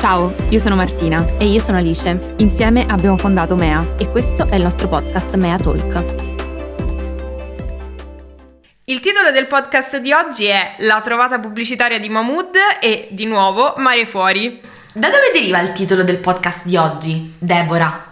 Ciao, io sono Martina. E io sono Alice. Insieme abbiamo fondato Mea e questo è il nostro podcast Mea Talk. Il titolo del podcast di oggi è La trovata pubblicitaria di Mahmood e, di nuovo, Mare Fuori. Da dove deriva il titolo del podcast di oggi, Deborah?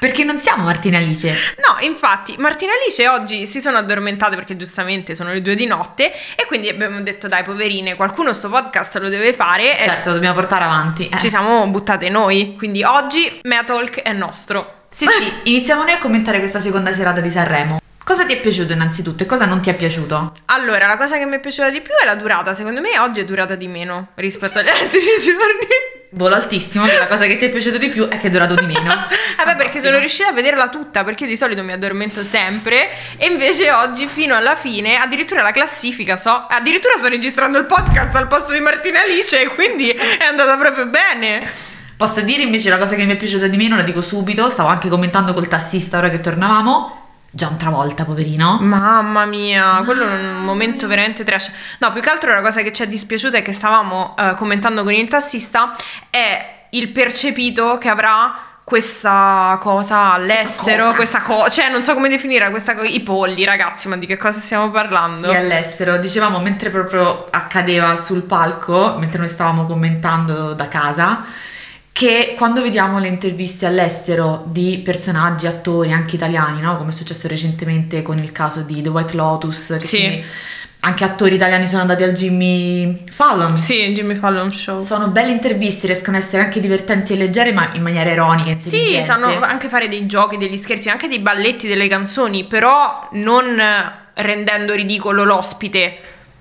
Perché non siamo Martina Alice. No, infatti, Martina Alice oggi si sono addormentate perché giustamente sono le due di notte e quindi abbiamo detto dai poverine, qualcuno sto podcast lo deve fare. Certo, lo dobbiamo portare avanti. Eh. Ci siamo buttate noi, quindi oggi Mea Talk è nostro. Sì, sì, iniziamo noi a commentare questa seconda serata di Sanremo. Cosa ti è piaciuto innanzitutto e cosa non ti è piaciuto? Allora, la cosa che mi è piaciuta di più è la durata. Secondo me oggi è durata di meno rispetto agli altri giorni. Volo altissimo, la cosa che ti è piaciuta di più è che è durato di meno. Vabbè, perché sono riuscita a vederla tutta, perché io di solito mi addormento sempre, e invece oggi fino alla fine, addirittura la classifica so, addirittura sto registrando il podcast al posto di Martina Alice, quindi è andata proprio bene. Posso dire invece la cosa che mi è piaciuta di meno, la dico subito, stavo anche commentando col tassista ora che tornavamo John Travolta, poverino. Mamma mia, quello è un momento veramente trash. No, più che altro la cosa che ci è dispiaciuta è che stavamo uh, commentando con il tassista è il percepito che avrà questa cosa all'estero, questa cosa, co- cioè non so come definire questa cosa, i polli ragazzi, ma di che cosa stiamo parlando? Sì, all'estero, dicevamo mentre proprio accadeva sul palco, mentre noi stavamo commentando da casa, che quando vediamo le interviste all'estero di personaggi, attori, anche italiani, no? come è successo recentemente con il caso di The White Lotus, sì. anche attori italiani sono andati al Jimmy Fallon. Sì, Jimmy Fallon Show. Sono belle interviste, riescono ad essere anche divertenti e leggere, ma in maniera ironica. Sì, sanno anche fare dei giochi, degli scherzi, anche dei balletti, delle canzoni, però non rendendo ridicolo l'ospite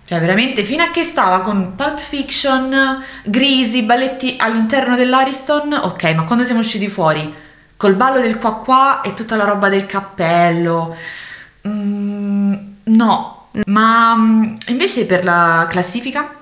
cioè, veramente, fino a che stava con Pulp Fiction, Greasy, balletti all'interno dell'Ariston, ok, ma quando siamo usciti fuori, col ballo del qua qua e tutta la roba del cappello, mm, no. Ma mm, invece per la classifica?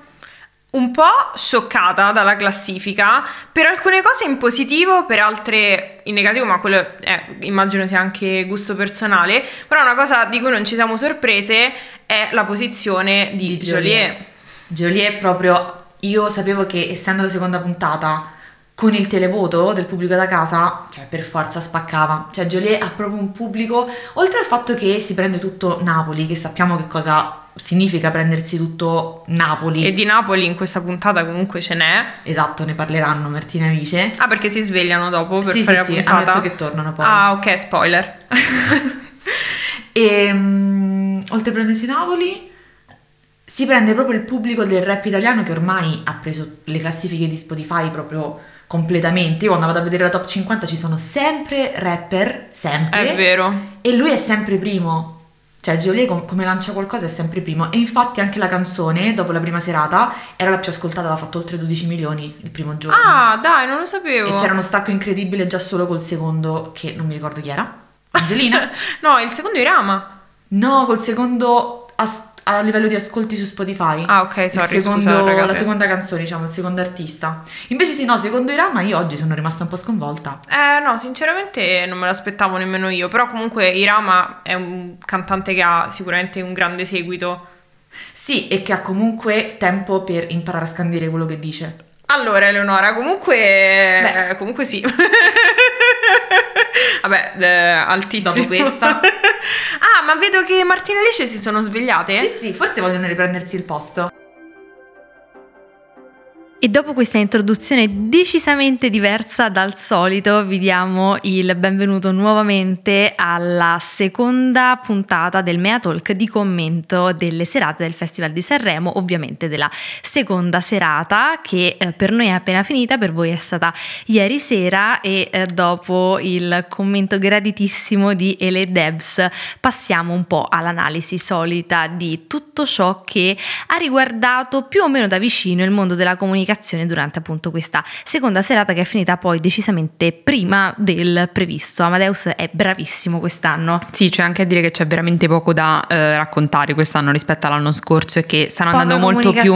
Un po' scioccata dalla classifica, per alcune cose in positivo, per altre in negativo, ma quello è, immagino sia anche gusto personale, però una cosa di cui non ci siamo sorprese è la posizione di, di Joliet. Joliet proprio, io sapevo che essendo la seconda puntata con il televoto del pubblico da casa, cioè per forza spaccava. Cioè Joliet ha proprio un pubblico, oltre al fatto che si prende tutto Napoli, che sappiamo che cosa significa prendersi tutto Napoli. E di Napoli in questa puntata comunque ce n'è. Esatto, ne parleranno Martina e Vice. Ah, perché si svegliano dopo per sì, fare sì, la puntata? Sì, hanno detto che tornano poi. Ah, ok, spoiler. e um, oltre a prendersi Napoli, si prende proprio il pubblico del rap italiano che ormai ha preso le classifiche di Spotify proprio completamente. Io quando vado a vedere la top 50 ci sono sempre rapper, sempre. È vero. E lui è sempre primo. Cioè Geolé come lancia qualcosa è sempre primo e infatti anche la canzone dopo la prima serata era la più ascoltata, aveva fatto oltre 12 milioni il primo giorno. Ah dai, non lo sapevo. E c'era uno stacco incredibile già solo col secondo che non mi ricordo chi era. Angelina? no, il secondo era Rama. No, col secondo as- a livello di ascolti su Spotify. Ah, ok, sorry, secondo, scusa, la seconda canzone, diciamo, il secondo artista. Invece sì, no, secondo Irama io oggi sono rimasta un po' sconvolta. Eh, no, sinceramente non me l'aspettavo nemmeno io, però comunque Irama è un cantante che ha sicuramente un grande seguito. Sì, e che ha comunque tempo per imparare a scandire quello che dice. Allora, Eleonora, comunque, Beh. comunque sì. Vabbè, eh, altissimo. Dopo questa. ah, ma vedo che Martina e Alice si sono svegliate. Sì, sì, forse vogliono riprendersi il posto. E dopo questa introduzione decisamente diversa dal solito, vi diamo il benvenuto nuovamente alla seconda puntata del Mea Talk di commento delle serate del Festival di Sanremo, ovviamente della seconda serata che eh, per noi è appena finita, per voi è stata ieri sera e eh, dopo il commento graditissimo di Ele Debs passiamo un po' all'analisi solita di tutto ciò che ha riguardato più o meno da vicino il mondo della comunicazione comunicazione durante appunto questa seconda serata che è finita poi decisamente prima del previsto. Amadeus è bravissimo quest'anno. Sì, c'è anche a dire che c'è veramente poco da eh, raccontare quest'anno rispetto all'anno scorso e che stanno Poca andando molto più,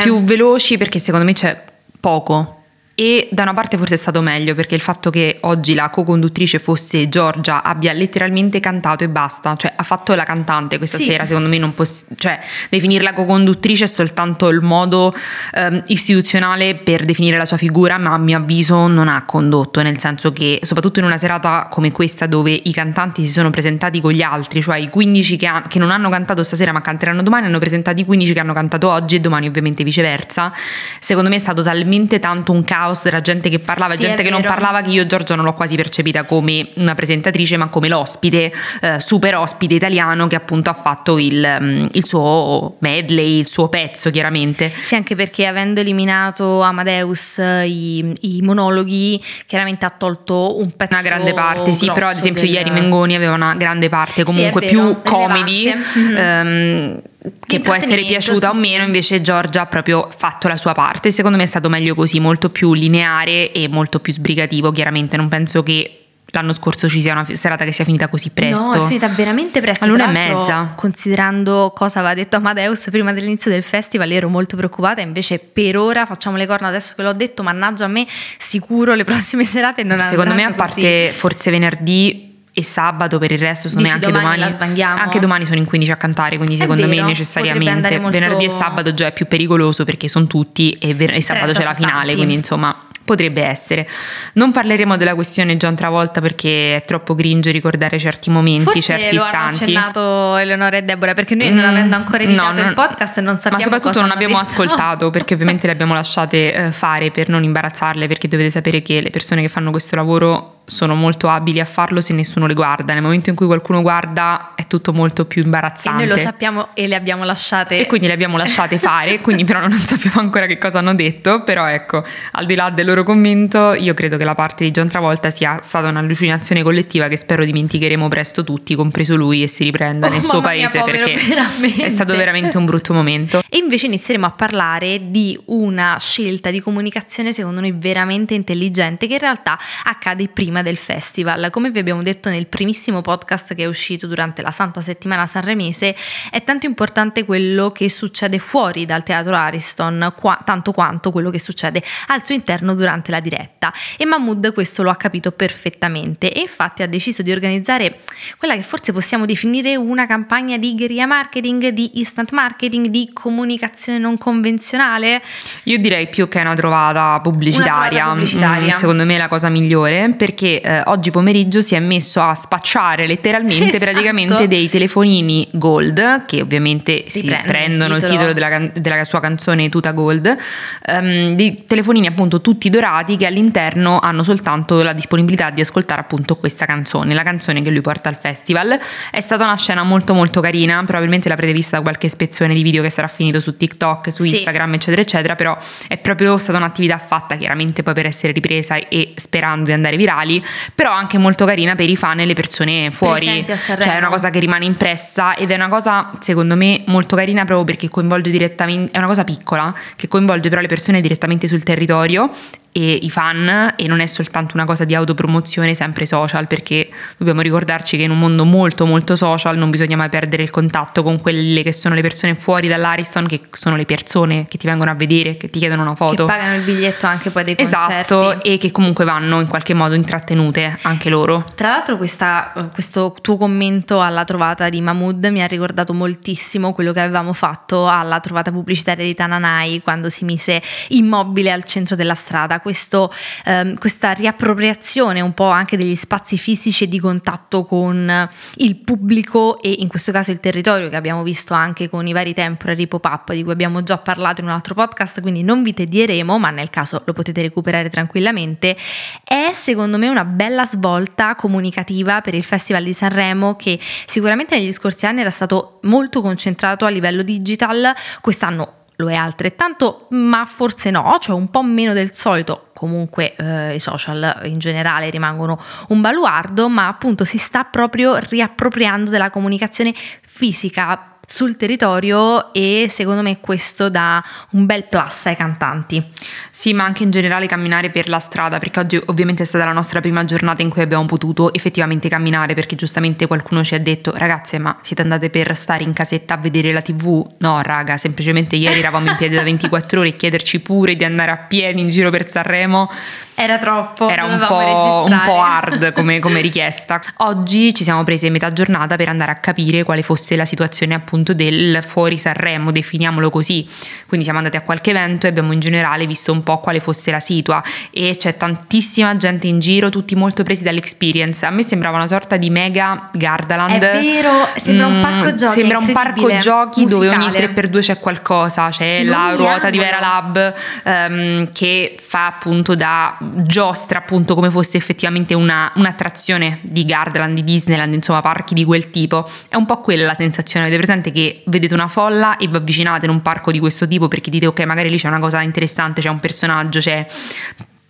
più veloci perché secondo me c'è poco e da una parte forse è stato meglio perché il fatto che oggi la co-conduttrice fosse Giorgia abbia letteralmente cantato e basta, cioè ha fatto la cantante questa Sì. sera, secondo me non poss- cioè definirla co-conduttrice è soltanto il modo ehm, istituzionale per definire la sua figura, ma a mio avviso non ha condotto, nel senso che soprattutto in una serata come questa dove i cantanti si sono presentati con gli altri, cioè i 15 che, ha- che non hanno cantato stasera ma canteranno domani, hanno presentati i 15 che hanno cantato oggi e domani ovviamente viceversa, secondo me è stato talmente tanto un caos della gente che parlava, Sì, gente che non parlava che io Giorgia non l'ho quasi percepita come una presentatrice ma come l'ospite, eh, super ospite italiano che appunto ha fatto il, mm, il suo medley, il suo pezzo chiaramente. Sì, anche perché avendo eliminato Amadeus eh, i, i monologhi, chiaramente ha tolto un pezzo Una grande parte, sì, però ad esempio del- ieri Mengoni aveva una grande parte comunque è più comedy. Mhm. ehm, che può essere piaciuta o sì, meno, sì. invece Giorgia ha proprio fatto la sua parte, secondo me è stato meglio così, molto più lineare e molto più sbrigativo, chiaramente non penso che l'anno scorso ci sia una serata che sia finita così presto. No, è finita veramente presto. All'una e mezza. Considerando cosa aveva detto Amadeus prima dell'inizio del festival, ero molto preoccupata. Invece, per ora facciamo le corna adesso che l'ho detto. Mannaggia a me, sicuro le prossime serate non Secondo me, a così. parte forse venerdì e sabato per il resto, me Dici anche domani domani, anche domani sono in 15 a cantare, quindi È secondo me vero, necessariamente potrebbe andare molto- venerdì e sabato già è più pericoloso perché sono tutti e, ver- e sabato 30 c'è la finale, tanti. quindi insomma potrebbe essere. Non parleremo della questione John Travolta perché è troppo cringe ricordare certi momenti, Forse certi lo istanti. accennato Eleonora e Deborah perché noi non Mm, avendo ancora editato no, non- il podcast non sappiamo Ma soprattutto non abbiamo detto. ascoltato perché ovviamente le abbiamo lasciate eh, fare per non imbarazzarle perché dovete sapere che le persone che fanno questo lavoro sono molto abili a farlo se nessuno le guarda. Nel momento in cui qualcuno guarda tutto molto più E imbarazzante. noi lo sappiamo e le abbiamo lasciate. E quindi le abbiamo lasciate fare, quindi però non sappiamo ancora che cosa hanno detto, però ecco, al di là del loro commento, io credo che la parte di John Travolta sia stata un'allucinazione collettiva che spero dimenticheremo presto tutti, compreso lui, e si riprenda Oh, nel suo mamma mia, paese povero, perché veramente. è stato veramente un brutto momento. E invece inizieremo a parlare di una scelta di comunicazione secondo noi veramente intelligente che in realtà accade prima del festival. Come vi abbiamo detto nel primissimo podcast che è uscito durante la Santa Settimana Sanremese, è tanto importante quello che succede fuori dal teatro Ariston, qua- tanto quanto quello che succede al suo interno durante la diretta. E Mahmood questo lo ha capito perfettamente e infatti ha deciso di organizzare quella che forse possiamo definire una campagna di guerrilla marketing, di instant marketing, di comunicazione non convenzionale. Io direi più che una trovata pubblicitaria, Una trovata pubblicitaria. Mm, secondo me è la cosa migliore, perché eh, oggi pomeriggio si è messo a spacciare letteralmente Esatto. praticamente dei telefonini gold, che ovviamente si il prendono il titolo. titolo della, della sua canzone Tuta Gold, ehm, dei telefonini appunto tutti dorati che all'interno hanno soltanto la disponibilità di ascoltare appunto questa canzone, la canzone che lui porta al festival. È stata una scena molto molto carina, probabilmente l'avrete vista da qualche spezzone di video che sarà finito su TikTok, su Sì. Instagram, eccetera, eccetera, però è proprio stata un'attività fatta chiaramente poi per essere ripresa e sperando di andare virali, però anche molto carina per i fan e le persone fuori. Presenti a Sanremo. Cioè è una cosa che rimane impressa ed è una cosa secondo me molto carina proprio perché coinvolge direttamente, è una cosa piccola che coinvolge però le persone direttamente sul territorio e i fan e non è soltanto una cosa di autopromozione sempre social perché dobbiamo ricordarci che in un mondo molto molto social non bisogna mai perdere il contatto con quelle che sono le persone fuori dall'Ariston che sono le persone che ti vengono a vedere che ti chiedono una foto Che pagano il biglietto anche poi dei esatto concerti. e che comunque vanno in qualche modo intrattenute anche loro Tra l'altro questa- questo tuo commento alla trovata di Mahmood mi ha ricordato moltissimo quello che avevamo fatto alla trovata pubblicitaria di Tananai quando si mise immobile al centro della strada. Questo, ehm, questa riappropriazione un po' anche degli spazi fisici e di contatto con il pubblico e in questo caso il territorio che abbiamo visto anche con i vari temporary pop-up di cui abbiamo già parlato in un altro podcast, quindi non vi tedieremo, ma nel caso lo potete recuperare tranquillamente, è secondo me una bella svolta comunicativa per il Festival di Sanremo che sicuramente negli scorsi anni era stato molto concentrato a livello digital, quest'anno lo è altrettanto, ma forse no, cioè un po' meno del solito. Comunque eh, i social in generale rimangono un baluardo, ma appunto si sta proprio riappropriando della comunicazione fisica sul territorio e secondo me questo dà un bel plus ai cantanti. Sì, ma anche in generale camminare per la strada, perché oggi ovviamente è stata la nostra prima giornata in cui abbiamo potuto effettivamente camminare, perché giustamente qualcuno ci ha detto ragazze ma siete andate per stare in casetta a vedere la tv? No raga, semplicemente ieri eravamo in piedi da 24 ore e chiederci pure di andare a piedi in giro per Sanremo era troppo. Era un po', un po', hard come, come, richiesta. Oggi ci siamo prese metà giornata per andare a capire quale fosse la situazione appunto del fuori Sanremo, definiamolo così. Quindi siamo andati a qualche evento e abbiamo in generale visto un po' quale fosse la situa e c'è tantissima gente in giro, tutti molto presi dall'experience. A me sembrava una sorta di mega Gardaland. È vero, sembra un parco giochi. Sembra un parco giochi musicale. dove ogni 3x2 c'è qualcosa, c'è Lui la ruota di Vera Lab um, che fa appunto da giostra appunto come fosse effettivamente una, un'attrazione di Gardaland, di Disneyland, insomma parchi di quel tipo. È un po' quella la sensazione, avete presente che vedete una folla e vi avvicinate in un parco di questo tipo perché dite ok magari lì c'è una cosa interessante, c'è un personaggio, c'è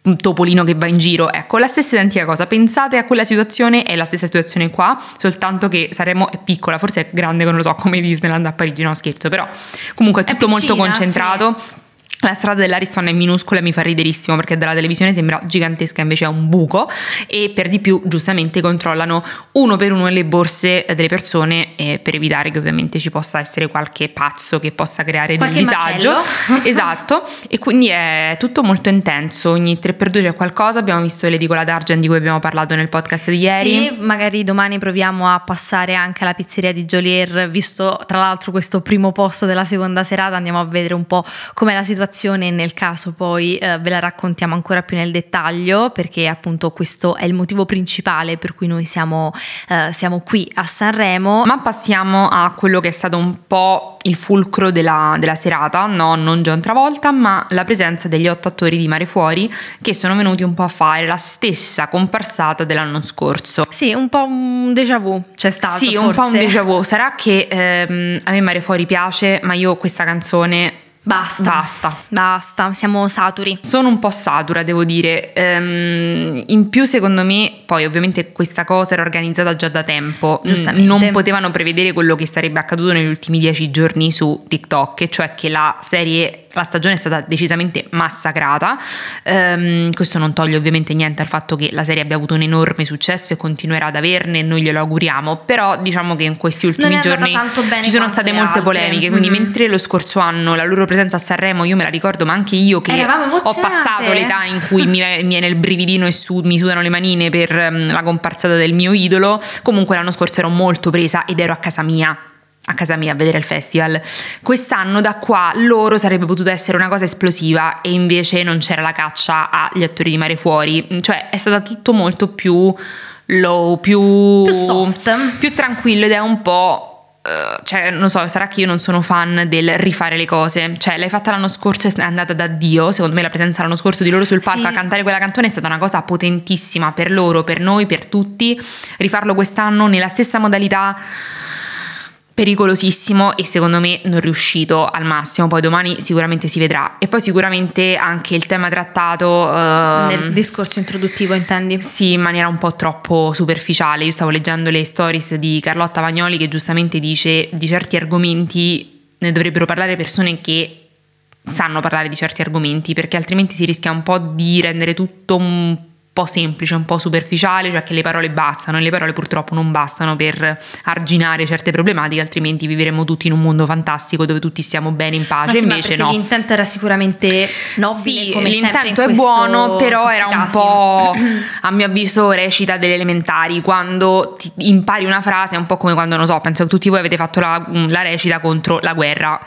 un topolino che va in giro. Ecco, la stessa identica cosa. Pensate a quella situazione, è la stessa situazione qua, soltanto che saremo è piccola, forse è grande, non lo so, come Disneyland a Parigi, no scherzo, però comunque è tutto è piccina, molto concentrato. Sì la strada dell'Ariston è minuscola e mi fa riderissimo perché dalla televisione sembra gigantesca, invece è un buco e per di più giustamente controllano uno per uno le borse delle persone eh, per evitare che ovviamente ci possa essere qualche pazzo che possa creare qualche del disagio. esatto, e quindi è tutto molto intenso, ogni 3x2 c'è qualcosa, abbiamo visto l'edicola d'Argent di cui abbiamo parlato nel podcast di ieri. Sì, magari domani proviamo a passare anche alla pizzeria di Jolier, visto tra l'altro questo primo posto della seconda serata, andiamo a vedere un po' com'è la situazione situazione nel caso poi eh, ve la raccontiamo ancora più nel dettaglio perché appunto questo è il motivo principale per cui noi siamo, eh, siamo qui a Sanremo. Ma passiamo a quello che è stato un po' il fulcro della, della serata, no, non John Travolta, ma la presenza degli otto attori di Mare Fuori che sono venuti un po' a fare la stessa comparsata dell'anno scorso. Sì, un po' un déjà vu c'è stato. Sì, forse. un po' un déjà vu. Sarà che ehm, a me Mare Fuori piace, ma io questa canzone Basta. Basta. Basta, siamo saturi. Sono un po' satura, devo dire. Ehm, in più, secondo me, poi ovviamente questa cosa era organizzata già da tempo. Giustamente. Non potevano prevedere quello che sarebbe accaduto negli ultimi dieci giorni su TikTok, cioè che la serie la stagione è stata decisamente massacrata. Um, questo non toglie ovviamente niente al fatto che la serie abbia avuto un enorme successo e continuerà ad averne, noi glielo auguriamo. Però diciamo che in questi ultimi giorni ci sono state molte polemiche. Quindi, mm-hmm. mentre lo scorso anno la loro presenza a Sanremo, io me la ricordo, ma anche io che ho passato l'età in cui mi, mi viene il brividino e su, mi sudano le manine per um, la comparsata del mio idolo. Comunque l'anno scorso ero molto presa ed ero a casa mia a casa mia a vedere il festival. Quest'anno da qua loro sarebbe potuta essere una cosa esplosiva e invece non c'era la caccia agli attori di Mare Fuori, cioè è stata tutto molto più low, più, più soft, più tranquillo ed è un po' Uh, cioè, non so, sarà che io non sono fan del rifare le cose. Cioè, l'hai fatta l'anno scorso e è andata da Dio. Secondo me la presenza l'anno scorso di loro sul palco sì. a cantare quella canzone è stata una cosa potentissima per loro, per noi, per tutti. Rifarlo quest'anno nella stessa modalità pericolosissimo e secondo me non riuscito al massimo, poi domani sicuramente si vedrà. E poi sicuramente anche il tema trattato... Uh, Nel discorso introduttivo intendi? Sì, in maniera un po' troppo superficiale. Io stavo leggendo le stories di Carlotta Vagnoli che giustamente dice di certi argomenti ne dovrebbero parlare persone che sanno parlare di certi argomenti perché altrimenti si rischia un po' di rendere tutto un po' semplice, un po' superficiale, cioè che le parole bastano e le parole purtroppo non bastano per arginare certe problematiche, altrimenti vivremo tutti in un mondo fantastico dove tutti stiamo bene in pace, sì, invece no. L'intento era sicuramente nobile, sì, l'intento è questo, buono, però era un casi. po' a mio avviso recita delle elementari, quando impari una frase è un po' come quando non so, penso che tutti voi avete fatto la, la recita contro la guerra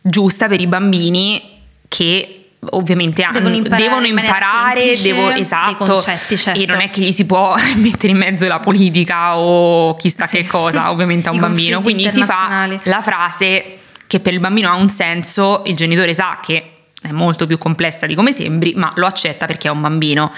giusta per i bambini che ovviamente devono imparare, devono imparare devo, esatto, concetti, certo. e non è che gli si può mettere in mezzo la politica o chissà sì. che cosa ovviamente a un bambino quindi si fa la frase che per il bambino ha un senso il genitore sa che è molto più complessa di come sembri ma lo accetta perché è un bambino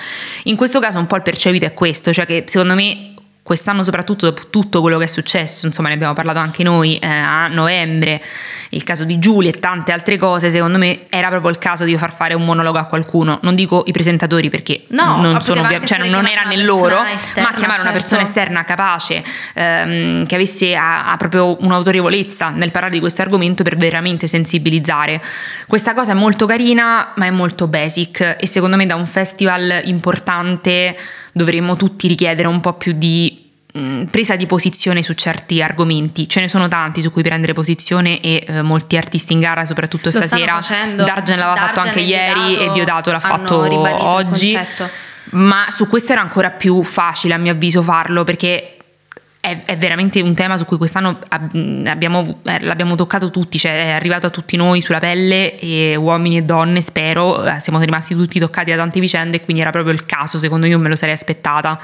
in questo caso un po' il percepito è questo cioè che secondo me quest'anno soprattutto dopo tutto quello che è successo, insomma ne abbiamo parlato anche noi eh, a novembre, il caso di Giulia e tante altre cose, secondo me era proprio il caso di far fare un monologo a qualcuno, non dico i presentatori perché No, non, sono cioè, non era una nel loro, esterna, ma chiamare una certo. persona esterna capace, ehm, che avesse ha, ha proprio un'autorevolezza nel parlare di questo argomento per veramente sensibilizzare. Questa cosa è molto carina, ma è molto basic e secondo me da un festival importante dovremmo tutti richiedere un po' più di mh, presa di posizione su certi argomenti. Ce ne sono tanti su cui prendere posizione e eh, molti artisti in gara, soprattutto Lo stasera. Dargen l'aveva fatto Dargen anche e ieri e Diodato l'ha fatto oggi. Ma su questo era ancora più facile a mio avviso farlo perché è, è veramente un tema su cui quest'anno ab- abbiamo, eh, l'abbiamo toccato tutti, cioè è arrivato a tutti noi sulla pelle, e uomini e donne spero, eh, siamo rimasti tutti toccati da tante vicende e quindi era proprio il caso, secondo me io me lo sarei aspettata.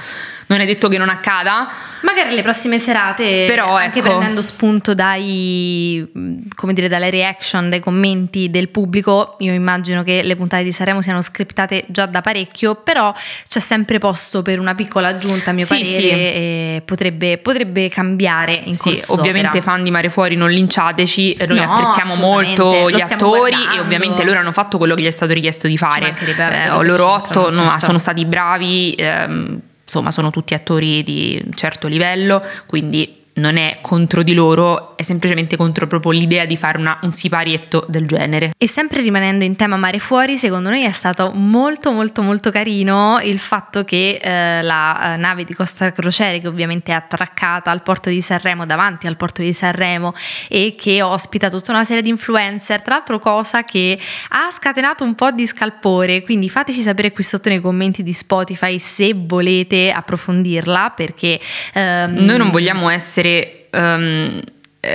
Non è detto che non accada, Magari le prossime serate, Però, anche ecco. prendendo spunto dai, come dire, dalle reaction, dai commenti del pubblico, io immagino che le puntate di Sanremo siano scriptate già da parecchio, però c'è sempre posto per una piccola aggiunta, a mio Sì, parere, sì. potrebbe, potrebbe cambiare in Sì, ovviamente fan di Mare Fuori non linciateci, noi No, apprezziamo molto gli attori e guardando. ovviamente loro hanno fatto quello che gli è stato richiesto di fare. Eh, loro otto no, certo. sono stati bravi, ehm, insomma sono tutti attori di un certo livello, quindi non è contro di loro, è semplicemente contro proprio l'idea di fare una- un siparietto del genere. E sempre rimanendo in tema mare fuori, secondo noi è stato molto molto molto carino il fatto che eh, la eh, nave di Costa Crociere, che ovviamente è attraccata al porto di Sanremo, davanti al porto di Sanremo e che ospita tutta una serie di influencer, tra l'altro cosa che ha scatenato un po' di scalpore, quindi fateci sapere qui sotto nei commenti di Spotify se volete approfondirla perché... ehm, Noi non vogliamo essere ehm,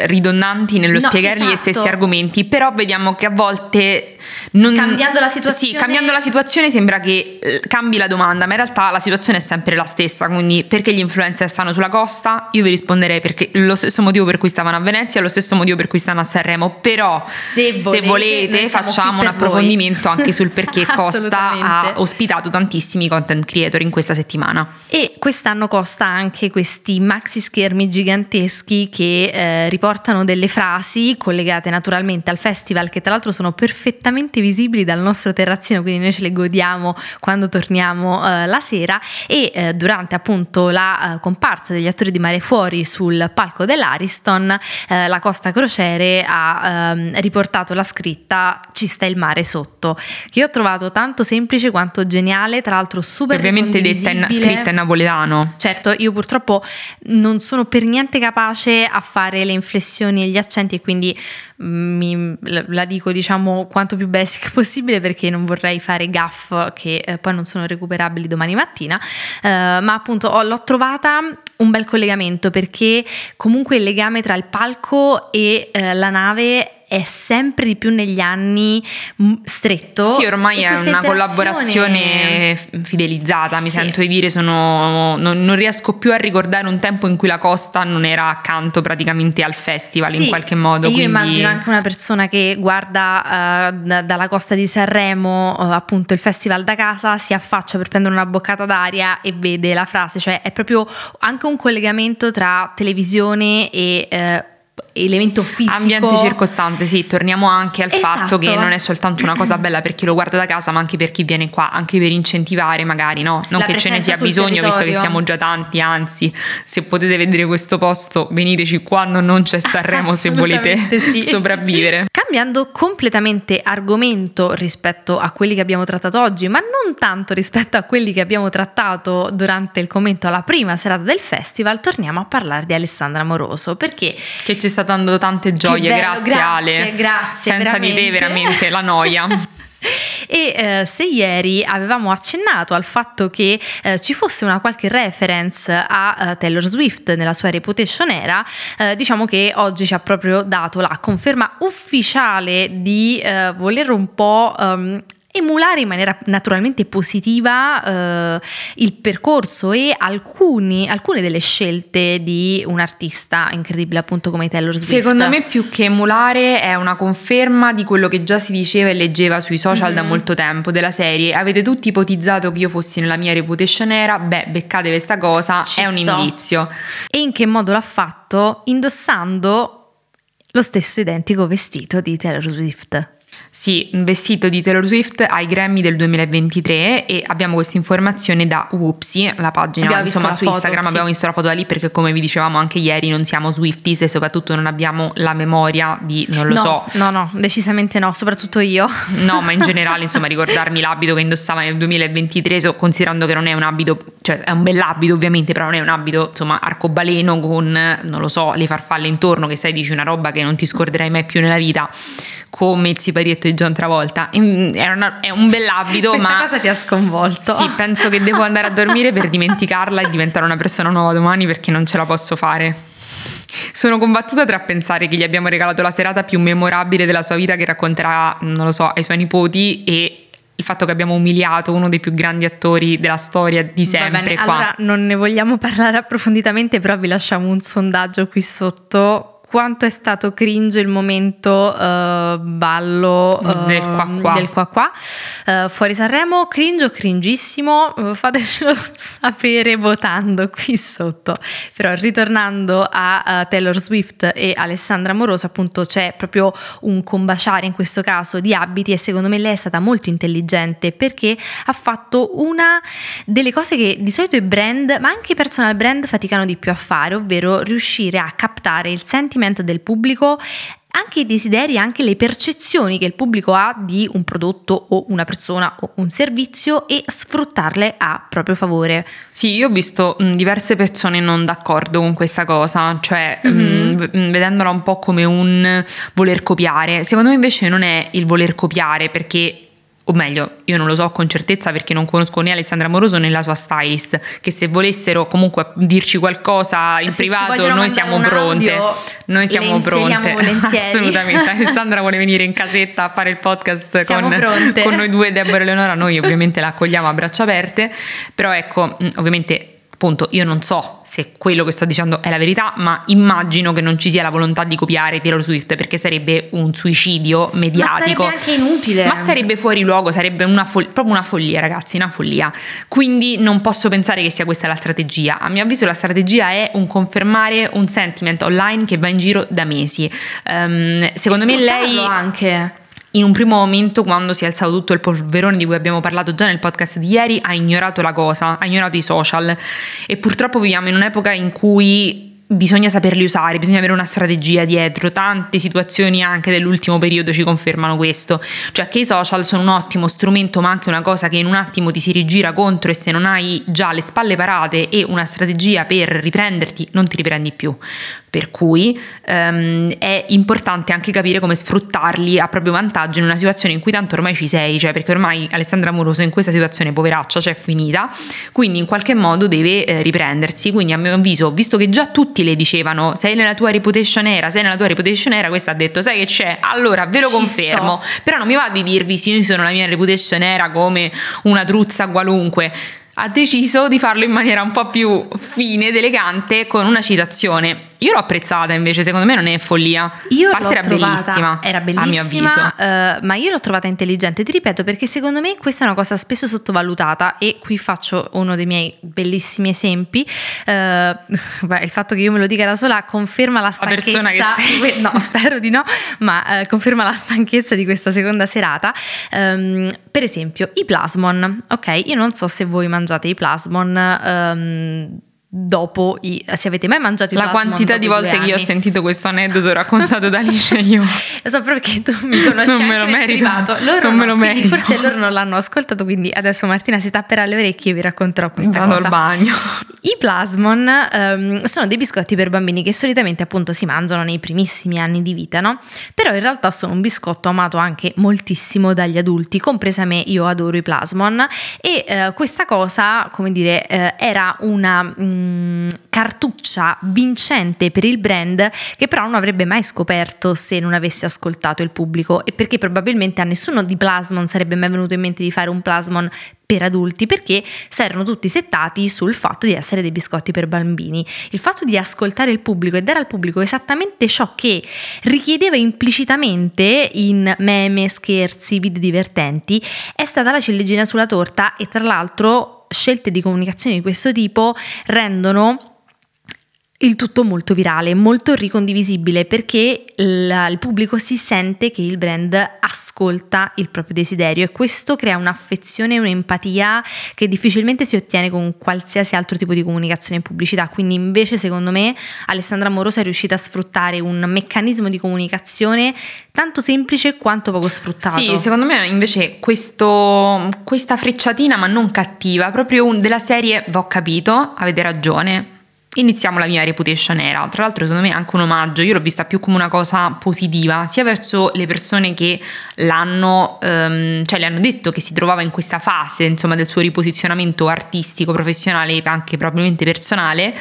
ridondanti nello No, spiegare gli esatto. stessi argomenti, però vediamo che a volte non- Cambiando la situazione- Sì, cambiando la situazione sembra che eh, cambi la domanda, ma in realtà la situazione è sempre la stessa, quindi perché gli influencer stanno sulla costa? Io vi risponderei perché lo stesso motivo per cui stavano a Venezia, lo stesso motivo per cui stanno a Sanremo, però Se se volete, volete, noi siamo facciamo un per voi. approfondimento anche sul perché Costa ha ospitato tantissimi content creator in questa settimana. E quest'anno costa anche questi maxi schermi giganteschi che eh, riportano delle frasi collegate naturalmente al festival, che tra l'altro sono perfettamente visibili dal nostro terrazzino, quindi noi ce le godiamo quando torniamo eh, la sera. E eh, durante appunto la eh, comparsa degli attori di Mare Fuori sul palco dell'Ariston, eh, la Costa Crociere ha ehm, riportato la scritta Ci sta il mare sotto, che io ho trovato tanto semplice quanto geniale, tra l'altro super Ovviamente detta in, scritta in napoletano. Certo, io purtroppo non sono per niente capace a fare le inflessioni e gli accenti e quindi mm, mi- la dico diciamo quanto più basic possibile perché non vorrei fare gaff che eh, poi non sono recuperabili domani mattina, Eh, ma appunto ho- l'ho trovata un bel collegamento perché comunque il legame tra il palco e eh, la nave è sempre di più negli anni mm, stretto. Sì, ormai è una collaborazione fidelizzata, mi Sì. sento di dire, sono, non, non riesco più a ricordare un tempo in cui la Costa non era accanto praticamente al festival in Sì, qualche modo. io quindi- immagino anche una persona che guarda eh, da- dalla costa di Sanremo eh, appunto il festival da casa, si affaccia per prendere una boccata d'aria e vede la frase, cioè è proprio anche un collegamento tra televisione e eh, elemento fisico. Ambiente circostante, sì, torniamo anche al Esatto. fatto che non è soltanto una cosa bella per chi lo guarda da casa, ma anche per chi viene qua, anche per incentivare magari, no? Non La che ce ne sia bisogno, visto che territorio. siamo già tanti, anzi, se potete vedere questo posto, veniteci quando non c'è Sanremo se volete sì. sopravvivere. Cambiando completamente argomento rispetto a quelli che abbiamo trattato oggi, ma non tanto rispetto a quelli che abbiamo trattato durante il commento alla prima serata del festival, torniamo a parlare di Alessandra Moroso perché Che ci sta dando tante gioie, bello, grazie, grazie, Ale. grazie, Senza di te veramente. veramente la noia. E eh, se ieri avevamo accennato al fatto che eh, ci fosse una qualche reference a eh, Taylor Swift nella sua reputation era, eh, diciamo che oggi ci ha proprio dato la conferma ufficiale di eh, voler un po' ehm, emulare in maniera naturalmente positiva eh, il percorso e alcuni, alcune delle scelte di un artista incredibile appunto come Taylor Swift. Secondo me più che emulare è una conferma di quello che già si diceva e leggeva sui social mm-hmm. da molto tempo della serie. Avete tutti ipotizzato che io fossi nella mia reputation era, beh, beccate questa cosa, Ci è sto. un indizio. E in che modo l'ha fatto? Indossando lo stesso identico vestito di Taylor Swift. Sì, un vestito di Taylor Swift ai Grammy del 2023 e abbiamo questa informazione da Whoopsie, la pagina abbiamo insomma su foto, Instagram, sì. abbiamo visto la foto da lì perché come vi dicevamo anche ieri non siamo Swifties e soprattutto non abbiamo la memoria di, non lo no, so. No, no, decisamente no, soprattutto io. No, ma in generale insomma ricordarmi l'abito che indossava nel 2023 considerando che non è un abito, cioè è un bell'abito ovviamente, però non è un abito insomma arcobaleno con, non lo so, le farfalle intorno che sai dici una roba che non ti scorderai mai più nella vita come il siparietto di John Travolta. È, una, è un bell'abito, Questa ma. cosa ti ha sconvolto. Sì, penso che devo andare a dormire per dimenticarla e diventare una persona nuova domani perché non ce la posso fare. Sono combattuta tra pensare che gli abbiamo regalato la serata più memorabile della sua vita che racconterà, non lo so, ai suoi nipoti e il fatto che abbiamo umiliato uno dei più grandi attori della storia di sempre. bene, allora non ne vogliamo parlare approfonditamente, però vi lasciamo un sondaggio qui sotto quanto è stato cringe il momento uh, ballo uh, del qua qua, del qua, qua. Uh, fuori Sanremo, cringe o cringissimo? fatecelo sapere votando qui sotto. Però ritornando a Taylor Swift e Alessandra Moroso, appunto c'è proprio un combaciare in questo caso di abiti e secondo me lei è stata molto intelligente perché ha fatto una delle cose che di solito i brand, ma anche i personal brand faticano di più a fare, ovvero riuscire a captare il sentimento sentiment del pubblico anche i desideri, anche le percezioni che il pubblico ha di un prodotto o una persona o un servizio e sfruttarle a proprio favore. Sì, io ho visto diverse persone non d'accordo con questa cosa, cioè mm-hmm. mh, vedendola un po' come un voler copiare. Secondo me invece non è il voler copiare perché o meglio, io non lo so con certezza perché non conosco né Alessandra Moroso né la sua stylist, che se volessero comunque dirci qualcosa in se privato noi siamo pronte. Audio, noi siamo pronte. Assolutamente. Alessandra vuole venire in casetta a fare il podcast con, con, noi due, Deborah e Leonora, noi ovviamente la accogliamo a braccia aperte, però ecco, ovviamente appunto io non so se quello che sto dicendo è la verità, ma immagino che non ci sia la volontà di copiare Taylor Swift perché sarebbe un suicidio mediatico. Ma sarebbe anche inutile. Ma sarebbe fuori luogo, sarebbe una fo- proprio una follia, ragazzi, una follia. Quindi non posso pensare che sia questa la strategia. A mio avviso la strategia è un confermare un sentiment online che va in giro da mesi. Um, secondo me lei anche in un primo momento, quando si è alzato tutto il polverone di cui abbiamo parlato già nel podcast di ieri, ha ignorato la cosa, ha ignorato i social e purtroppo viviamo in un'epoca in cui bisogna saperli usare, bisogna avere una strategia dietro. Tante situazioni anche dell'ultimo periodo ci confermano questo, cioè che i social sono un ottimo strumento, ma anche una cosa che in un attimo ti si rigira contro e se non hai già le spalle parate e una strategia per riprenderti, non ti riprendi più. Per cui um, è importante anche capire come sfruttarli a proprio vantaggio in una situazione in cui tanto ormai ci sei, cioè perché ormai Alessandra Moroso in questa situazione poveraccia, cioè finita, quindi in qualche modo deve eh, riprendersi. Quindi a mio avviso, visto che già tutti le dicevano sei nella tua reputation era, sei nella tua reputation era, questa ha detto sai che c'è, allora ve lo ci confermo, sto. però non mi va di dirvi sì, io sono la mia reputation era come una truzza qualunque ha deciso di farlo in maniera un po' più fine ed elegante con una citazione. Io l'ho apprezzata invece, secondo me non è follia. Io parte era trovata, bellissima. Era bellissima, a mio avviso. Uh, ma io l'ho trovata intelligente, ti ripeto, perché secondo me questa è una cosa spesso sottovalutata e qui faccio uno dei miei bellissimi esempi. Uh, il fatto che io me lo dica da sola conferma la stanchezza. La che no, spero di no, ma uh, conferma la stanchezza di questa seconda serata. Um, per esempio, i plasmon. Ok, io non so se voi mangiate i plasmon. Um, dopo i, se avete mai mangiato i la quantità di volte che io ho sentito questo aneddoto raccontato da Alice io lo so perché tu mi conosci non me lo merito. loro non me lo merito. forse loro non l'hanno ascoltato quindi adesso Martina si tapperà le orecchie e vi racconterò questa Vado cosa. al bagno. I plasmon um, sono dei biscotti per bambini che solitamente appunto si mangiano nei primissimi anni di vita no? però in realtà sono un biscotto amato anche moltissimo dagli adulti compresa me io adoro i plasmon. E uh, questa cosa come dire uh, era una um, um, cartuccia vincente per il brand che però non avrebbe mai scoperto se non avesse ascoltato il pubblico e perché probabilmente a nessuno di Plasmon sarebbe mai venuto in mente di fare un Plasmon per adulti perché si erano tutti settati sul fatto di essere dei biscotti per bambini. Il fatto di ascoltare il pubblico e dare al pubblico esattamente ciò che richiedeva implicitamente in meme, scherzi, video divertenti è stata la ciliegina sulla torta e tra l'altro scelte di comunicazione di questo tipo rendono il tutto molto virale, molto ricondivisibile perché il, il, pubblico si sente che il brand ascolta il proprio desiderio e questo crea un'affezione un'empatia che difficilmente si ottiene con qualsiasi altro tipo di comunicazione e pubblicità. Quindi invece secondo me Alessandra Morosa è riuscita a sfruttare un meccanismo di comunicazione tanto semplice quanto poco sfruttato. Sì, secondo me invece questo, questa frecciatina ma non cattiva, proprio un, della serie, ho capito, avete ragione iniziamo la mia reputation era. Tra l'altro, secondo me è anche un omaggio. Io l'ho vista più come una cosa positiva, sia verso le persone che l'hanno, um, cioè le hanno detto che si trovava in questa fase, insomma, del suo riposizionamento artistico, professionale e anche probabilmente personale.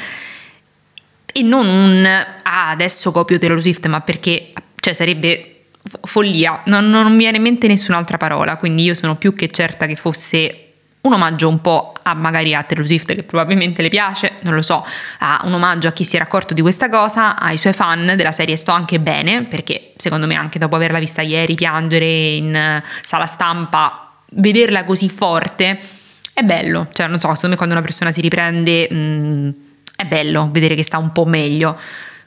E non un ah, adesso copio Taylor Swift, ma perché cioè, sarebbe follia, non, non mi viene in mente nessun'altra parola. Quindi io sono più che certa che fosse un omaggio un po' a magari a Taylor Swift che probabilmente le piace, non lo so, a un omaggio a chi si era accorto di questa cosa, ai suoi fan della serie Sto anche bene, perché secondo me anche dopo averla vista ieri piangere in sala stampa, vederla così forte è bello, cioè non so, secondo me quando una persona si riprende mh, mm, è bello vedere che sta un po' meglio,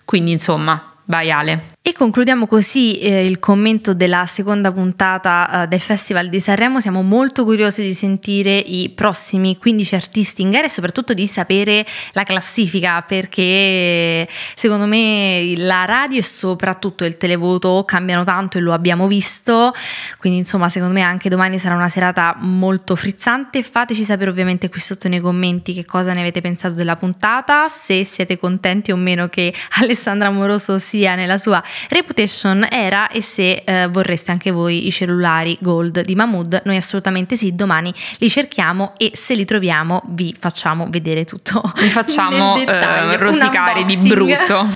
quindi insomma Vai Ale. E concludiamo così eh, il commento della seconda puntata eh, del Festival di Sanremo. Siamo molto curiosi di sentire i prossimi 15 artisti in gara e soprattutto di sapere la classifica perché secondo me la radio e soprattutto il televoto cambiano tanto e lo abbiamo visto. Quindi insomma secondo me anche domani sarà una serata molto frizzante. Fateci sapere ovviamente qui sotto nei commenti che cosa ne avete pensato della puntata, se siete contenti o meno che Alessandra Amoroso sia nella sua reputation era e se eh, vorreste anche voi i cellulari gold di Mahmood. Noi assolutamente sì, domani li cerchiamo e se li troviamo vi facciamo vedere tutto. Vi facciamo eh, rosicare di brutto.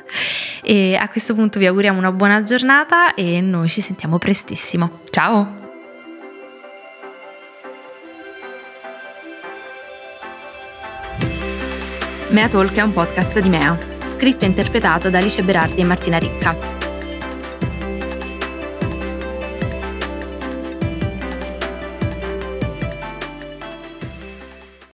e a questo punto vi auguriamo una buona giornata e noi ci sentiamo prestissimo. Ciao! Mea Talk è un podcast di Mea scritto e interpretato da Alice Berardi e Martina Ricca.